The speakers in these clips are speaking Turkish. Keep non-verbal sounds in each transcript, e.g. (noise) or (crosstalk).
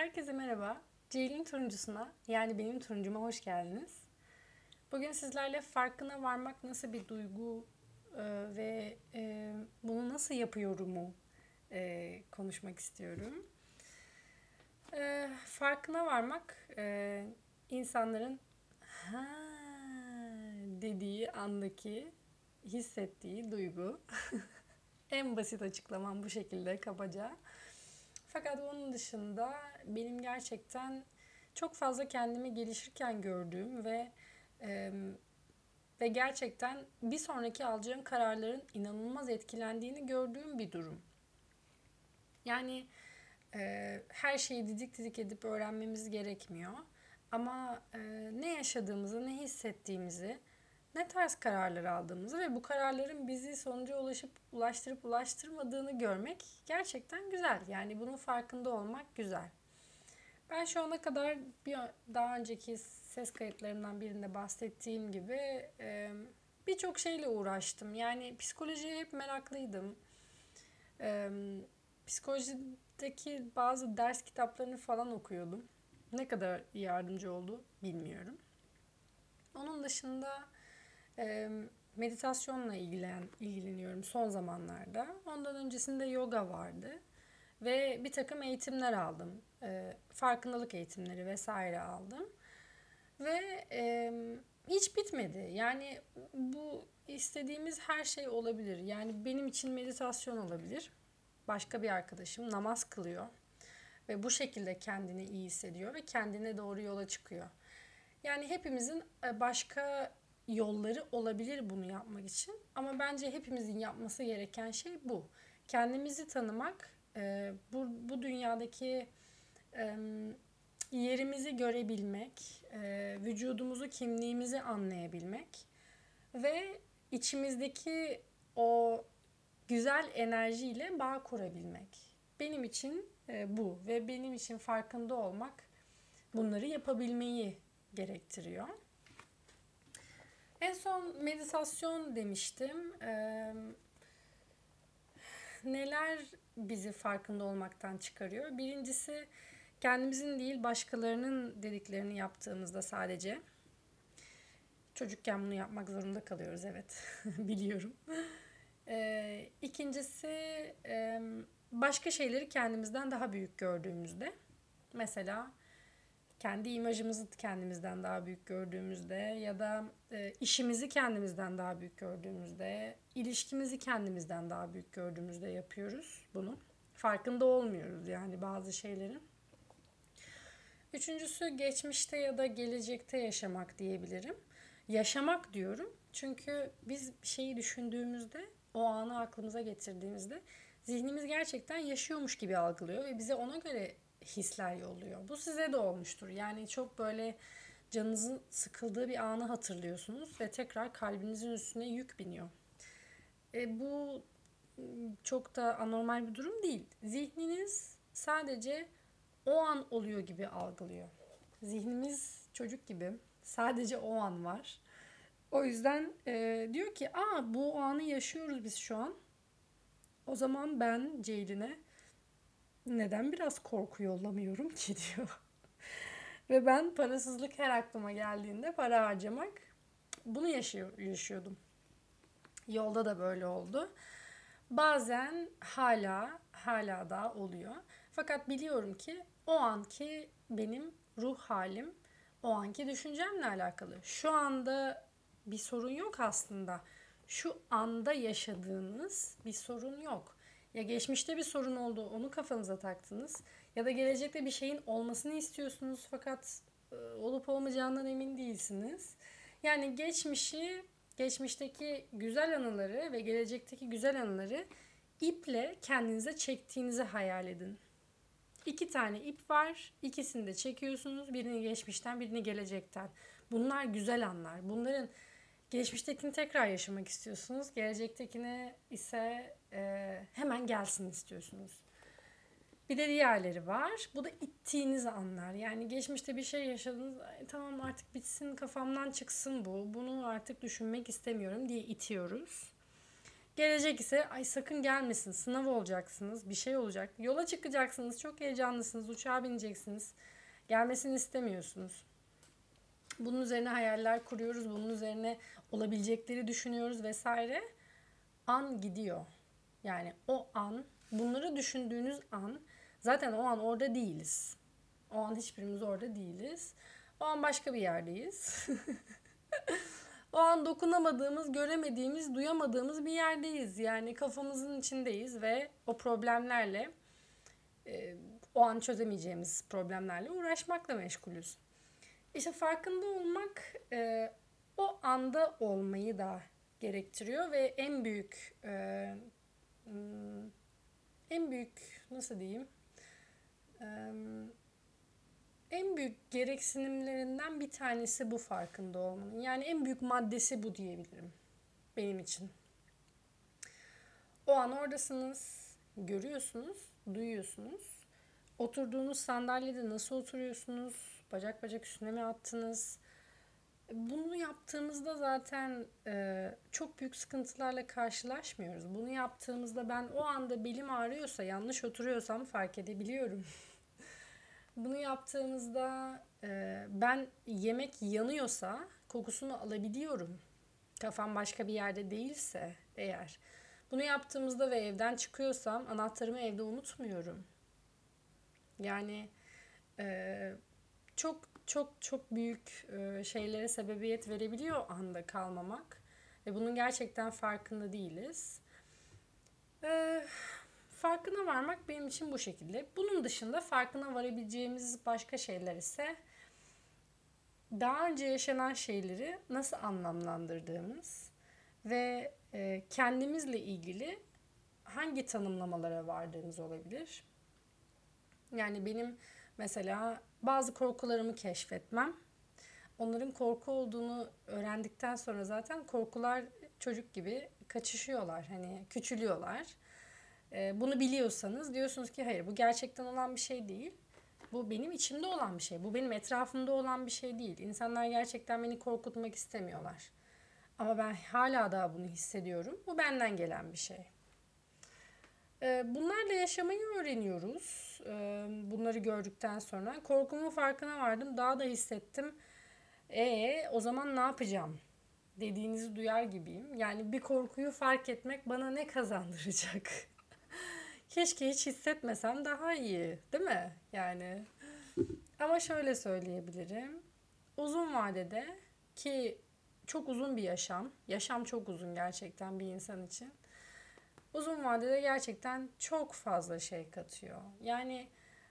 Herkese merhaba. Ceylin turuncusuna yani benim turuncuma hoş geldiniz. Bugün sizlerle farkına varmak nasıl bir duygu e, ve e, bunu nasıl yapıyorumu e, konuşmak istiyorum. E, farkına varmak e, insanların ha dediği andaki hissettiği duygu. (laughs) en basit açıklamam bu şekilde kabaca. Fakat onun dışında benim gerçekten çok fazla kendimi gelişirken gördüğüm ve e, ve gerçekten bir sonraki alacağım kararların inanılmaz etkilendiğini gördüğüm bir durum. Yani e, her şeyi didik didik edip öğrenmemiz gerekmiyor. Ama e, ne yaşadığımızı, ne hissettiğimizi, ne tarz kararlar aldığımızı ve bu kararların bizi sonuca ulaşıp ulaştırıp ulaştırmadığını görmek gerçekten güzel. Yani bunun farkında olmak güzel. Ben şu ana kadar bir daha önceki ses kayıtlarımdan birinde bahsettiğim gibi birçok şeyle uğraştım. Yani psikolojiye hep meraklıydım. Psikolojideki bazı ders kitaplarını falan okuyordum. Ne kadar yardımcı oldu bilmiyorum. Onun dışında meditasyonla ilgilen, ilgileniyorum son zamanlarda. Ondan öncesinde yoga vardı ve bir takım eğitimler aldım. farkındalık eğitimleri vesaire aldım. Ve hiç bitmedi. Yani bu istediğimiz her şey olabilir. Yani benim için meditasyon olabilir. Başka bir arkadaşım namaz kılıyor ve bu şekilde kendini iyi hissediyor ve kendine doğru yola çıkıyor. Yani hepimizin başka yolları olabilir bunu yapmak için. Ama bence hepimizin yapması gereken şey bu. Kendimizi tanımak, e, bu, bu dünyadaki e, yerimizi görebilmek, e, vücudumuzu, kimliğimizi anlayabilmek ve içimizdeki o güzel enerjiyle bağ kurabilmek. Benim için bu ve benim için farkında olmak bunları yapabilmeyi gerektiriyor. En son meditasyon demiştim. Ee, neler bizi farkında olmaktan çıkarıyor? Birincisi kendimizin değil başkalarının dediklerini yaptığımızda sadece. Çocukken bunu yapmak zorunda kalıyoruz evet (laughs) biliyorum. Ee, ikincisi başka şeyleri kendimizden daha büyük gördüğümüzde. Mesela kendi imajımızı kendimizden daha büyük gördüğümüzde ya da e, işimizi kendimizden daha büyük gördüğümüzde, ilişkimizi kendimizden daha büyük gördüğümüzde yapıyoruz bunu. Farkında olmuyoruz yani bazı şeylerin. Üçüncüsü geçmişte ya da gelecekte yaşamak diyebilirim. Yaşamak diyorum çünkü biz şeyi düşündüğümüzde, o anı aklımıza getirdiğimizde zihnimiz gerçekten yaşıyormuş gibi algılıyor ve bize ona göre hisler yolluyor. Bu size de olmuştur. Yani çok böyle canınızın sıkıldığı bir anı hatırlıyorsunuz ve tekrar kalbinizin üstüne yük biniyor. E, bu çok da anormal bir durum değil. Zihniniz sadece o an oluyor gibi algılıyor. Zihnimiz çocuk gibi sadece o an var. O yüzden e, diyor ki aa bu anı yaşıyoruz biz şu an. O zaman ben Ceylin'e neden biraz korku yollamıyorum ki (laughs) diyor. Ve ben parasızlık her aklıma geldiğinde para harcamak bunu yaşıyor, yaşıyordum. Yolda da böyle oldu. Bazen hala hala da oluyor. Fakat biliyorum ki o anki benim ruh halim o anki düşüncemle alakalı. Şu anda bir sorun yok aslında. Şu anda yaşadığınız bir sorun yok. Ya geçmişte bir sorun oldu, onu kafanıza taktınız. Ya da gelecekte bir şeyin olmasını istiyorsunuz fakat e, olup olmayacağından emin değilsiniz. Yani geçmişi, geçmişteki güzel anıları ve gelecekteki güzel anıları iple kendinize çektiğinizi hayal edin. İki tane ip var. İkisini de çekiyorsunuz. Birini geçmişten, birini gelecekten. Bunlar güzel anlar. Bunların Geçmiştekini tekrar yaşamak istiyorsunuz. Gelecektekine ise e, hemen gelsin istiyorsunuz. Bir de diğerleri var. Bu da ittiğiniz anlar. Yani geçmişte bir şey yaşadınız. tamam artık bitsin kafamdan çıksın bu. Bunu artık düşünmek istemiyorum diye itiyoruz. Gelecek ise ay sakın gelmesin. Sınav olacaksınız. Bir şey olacak. Yola çıkacaksınız. Çok heyecanlısınız. Uçağa bineceksiniz. Gelmesini istemiyorsunuz. Bunun üzerine hayaller kuruyoruz. Bunun üzerine olabilecekleri düşünüyoruz vesaire. An gidiyor. Yani o an, bunları düşündüğünüz an zaten o an orada değiliz. O an hiçbirimiz orada değiliz. O an başka bir yerdeyiz. (laughs) o an dokunamadığımız, göremediğimiz, duyamadığımız bir yerdeyiz. Yani kafamızın içindeyiz ve o problemlerle e, o an çözemeyeceğimiz problemlerle uğraşmakla meşgulüz. İşte farkında olmak e, o anda olmayı da gerektiriyor ve en büyük e, hmm, en büyük nasıl diyeyim e, en büyük gereksinimlerinden bir tanesi bu farkında olmanın. Yani en büyük maddesi bu diyebilirim benim için. O an oradasınız, görüyorsunuz, duyuyorsunuz. Oturduğunuz sandalyede nasıl oturuyorsunuz? Bacak bacak üstüne mi attınız? Bunu yaptığımızda zaten e, çok büyük sıkıntılarla karşılaşmıyoruz. Bunu yaptığımızda ben o anda belim ağrıyorsa, yanlış oturuyorsam fark edebiliyorum. (laughs) Bunu yaptığımızda e, ben yemek yanıyorsa kokusunu alabiliyorum. Kafam başka bir yerde değilse eğer. Bunu yaptığımızda ve evden çıkıyorsam anahtarımı evde unutmuyorum. Yani e, çok çok çok büyük e, şeylere sebebiyet verebiliyor anda kalmamak. Ve bunun gerçekten farkında değiliz. E, farkına varmak benim için bu şekilde. Bunun dışında farkına varabileceğimiz başka şeyler ise daha önce yaşanan şeyleri nasıl anlamlandırdığımız ve e, kendimizle ilgili hangi tanımlamalara vardığımız olabilir. Yani benim mesela bazı korkularımı keşfetmem. Onların korku olduğunu öğrendikten sonra zaten korkular çocuk gibi kaçışıyorlar. Hani küçülüyorlar. Ee, bunu biliyorsanız diyorsunuz ki hayır bu gerçekten olan bir şey değil. Bu benim içimde olan bir şey. Bu benim etrafımda olan bir şey değil. İnsanlar gerçekten beni korkutmak istemiyorlar. Ama ben hala daha bunu hissediyorum. Bu benden gelen bir şey. Ee, bunlarla yaşamayı öğreniyoruz. Ee, bunları gördükten sonra. Korkumun farkına vardım. Daha da hissettim. E o zaman ne yapacağım? Dediğinizi duyar gibiyim. Yani bir korkuyu fark etmek bana ne kazandıracak? (laughs) Keşke hiç hissetmesem daha iyi, değil mi? Yani ama şöyle söyleyebilirim. Uzun vadede ki çok uzun bir yaşam. Yaşam çok uzun gerçekten bir insan için uzun vadede gerçekten çok fazla şey katıyor. Yani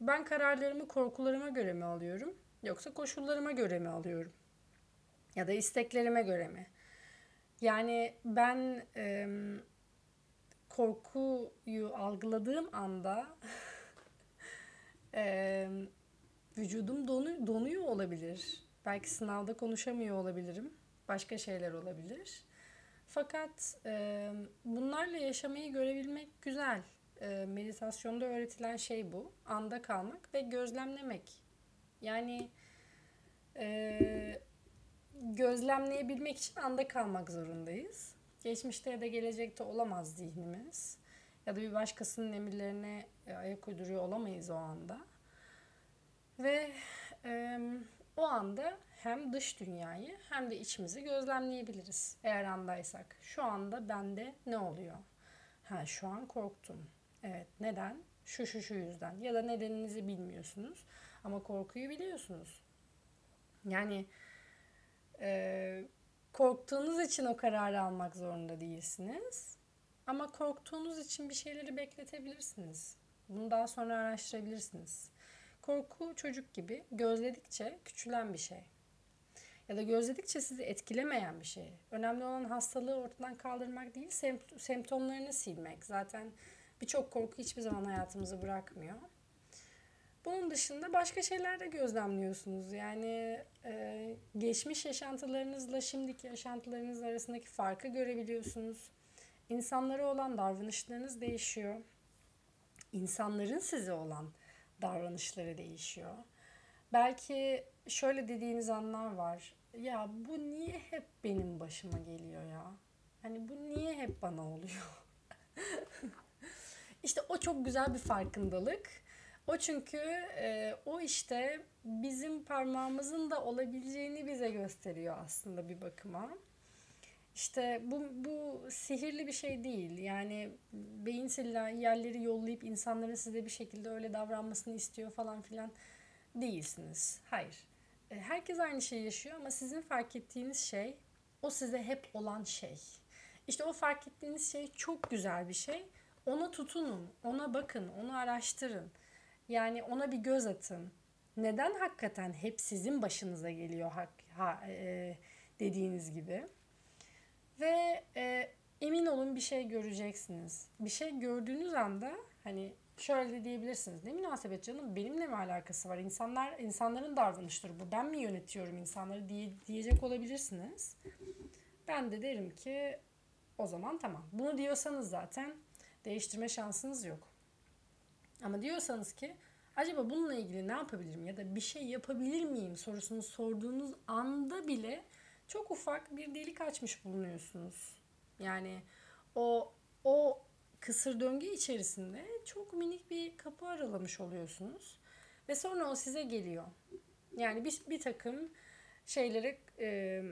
ben kararlarımı korkularıma göre mi alıyorum yoksa koşullarıma göre mi alıyorum? Ya da isteklerime göre mi? Yani ben e, korkuyu algıladığım anda (laughs) e, vücudum donu, donuyor olabilir. Belki sınavda konuşamıyor olabilirim. Başka şeyler olabilir. Fakat e, bunlarla yaşamayı görebilmek güzel. E, meditasyonda öğretilen şey bu. Anda kalmak ve gözlemlemek. Yani e, gözlemleyebilmek için anda kalmak zorundayız. Geçmişte ya da gelecekte olamaz zihnimiz. Ya da bir başkasının emirlerine ayak uyduruyor olamayız o anda. Ve e, o anda hem dış dünyayı hem de içimizi gözlemleyebiliriz eğer andaysak. Şu anda bende ne oluyor? Ha şu an korktum. Evet neden? Şu şu şu yüzden. Ya da nedeninizi bilmiyorsunuz ama korkuyu biliyorsunuz. Yani e, korktuğunuz için o kararı almak zorunda değilsiniz. Ama korktuğunuz için bir şeyleri bekletebilirsiniz. Bunu daha sonra araştırabilirsiniz. Korku çocuk gibi gözledikçe küçülen bir şey ya da gözledikçe sizi etkilemeyen bir şey. Önemli olan hastalığı ortadan kaldırmak değil, semptomlarını silmek. Zaten birçok korku hiçbir zaman hayatımızı bırakmıyor. Bunun dışında başka şeyler de gözlemliyorsunuz. Yani e, geçmiş yaşantılarınızla şimdiki yaşantılarınız arasındaki farkı görebiliyorsunuz. İnsanlara olan davranışlarınız değişiyor. İnsanların size olan davranışları değişiyor. Belki şöyle dediğiniz anlar var. Ya bu niye hep benim başıma geliyor ya? Hani bu niye hep bana oluyor? (laughs) işte o çok güzel bir farkındalık. O çünkü e, o işte bizim parmağımızın da olabileceğini bize gösteriyor aslında bir bakıma. İşte bu, bu sihirli bir şey değil. Yani beyin yerleri yollayıp insanların size bir şekilde öyle davranmasını istiyor falan filan değilsiniz. Hayır. E, herkes aynı şeyi yaşıyor ama sizin fark ettiğiniz şey o size hep olan şey. İşte o fark ettiğiniz şey çok güzel bir şey. Ona tutunun, ona bakın, onu araştırın. Yani ona bir göz atın. Neden hakikaten hep sizin başınıza geliyor ha, ha, e, dediğiniz gibi. Ve e, emin olun bir şey göreceksiniz. Bir şey gördüğünüz anda hani şöyle de diyebilirsiniz. Ne münasebet canım benimle mi alakası var? İnsanlar insanların davranışları bu. Ben mi yönetiyorum insanları diye diyecek olabilirsiniz. Ben de derim ki o zaman tamam. Bunu diyorsanız zaten değiştirme şansınız yok. Ama diyorsanız ki acaba bununla ilgili ne yapabilirim ya da bir şey yapabilir miyim sorusunu sorduğunuz anda bile çok ufak bir delik açmış bulunuyorsunuz. Yani o o kısır döngü içerisinde çok minik bir kapı aralamış oluyorsunuz. Ve sonra o size geliyor. Yani bir, bir takım şeylere e,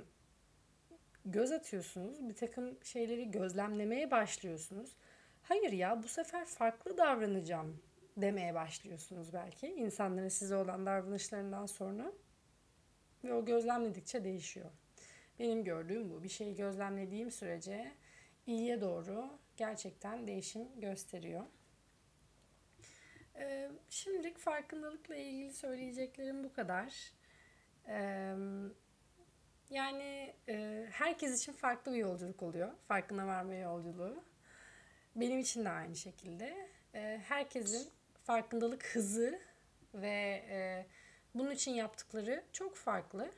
göz atıyorsunuz. Bir takım şeyleri gözlemlemeye başlıyorsunuz. Hayır ya bu sefer farklı davranacağım demeye başlıyorsunuz belki. insanların size olan davranışlarından sonra. Ve o gözlemledikçe değişiyor. Benim gördüğüm bu. Bir şeyi gözlemlediğim sürece iyiye doğru gerçekten değişim gösteriyor. Ee, şimdilik farkındalıkla ilgili söyleyeceklerim bu kadar. Ee, yani e, herkes için farklı bir yolculuk oluyor. Farkına varma yolculuğu. Benim için de aynı şekilde. Ee, herkesin farkındalık hızı ve e, bunun için yaptıkları çok farklı.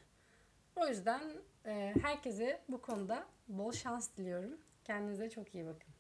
O yüzden e, herkese bu konuda bol şans diliyorum. Kendinize çok iyi bakın.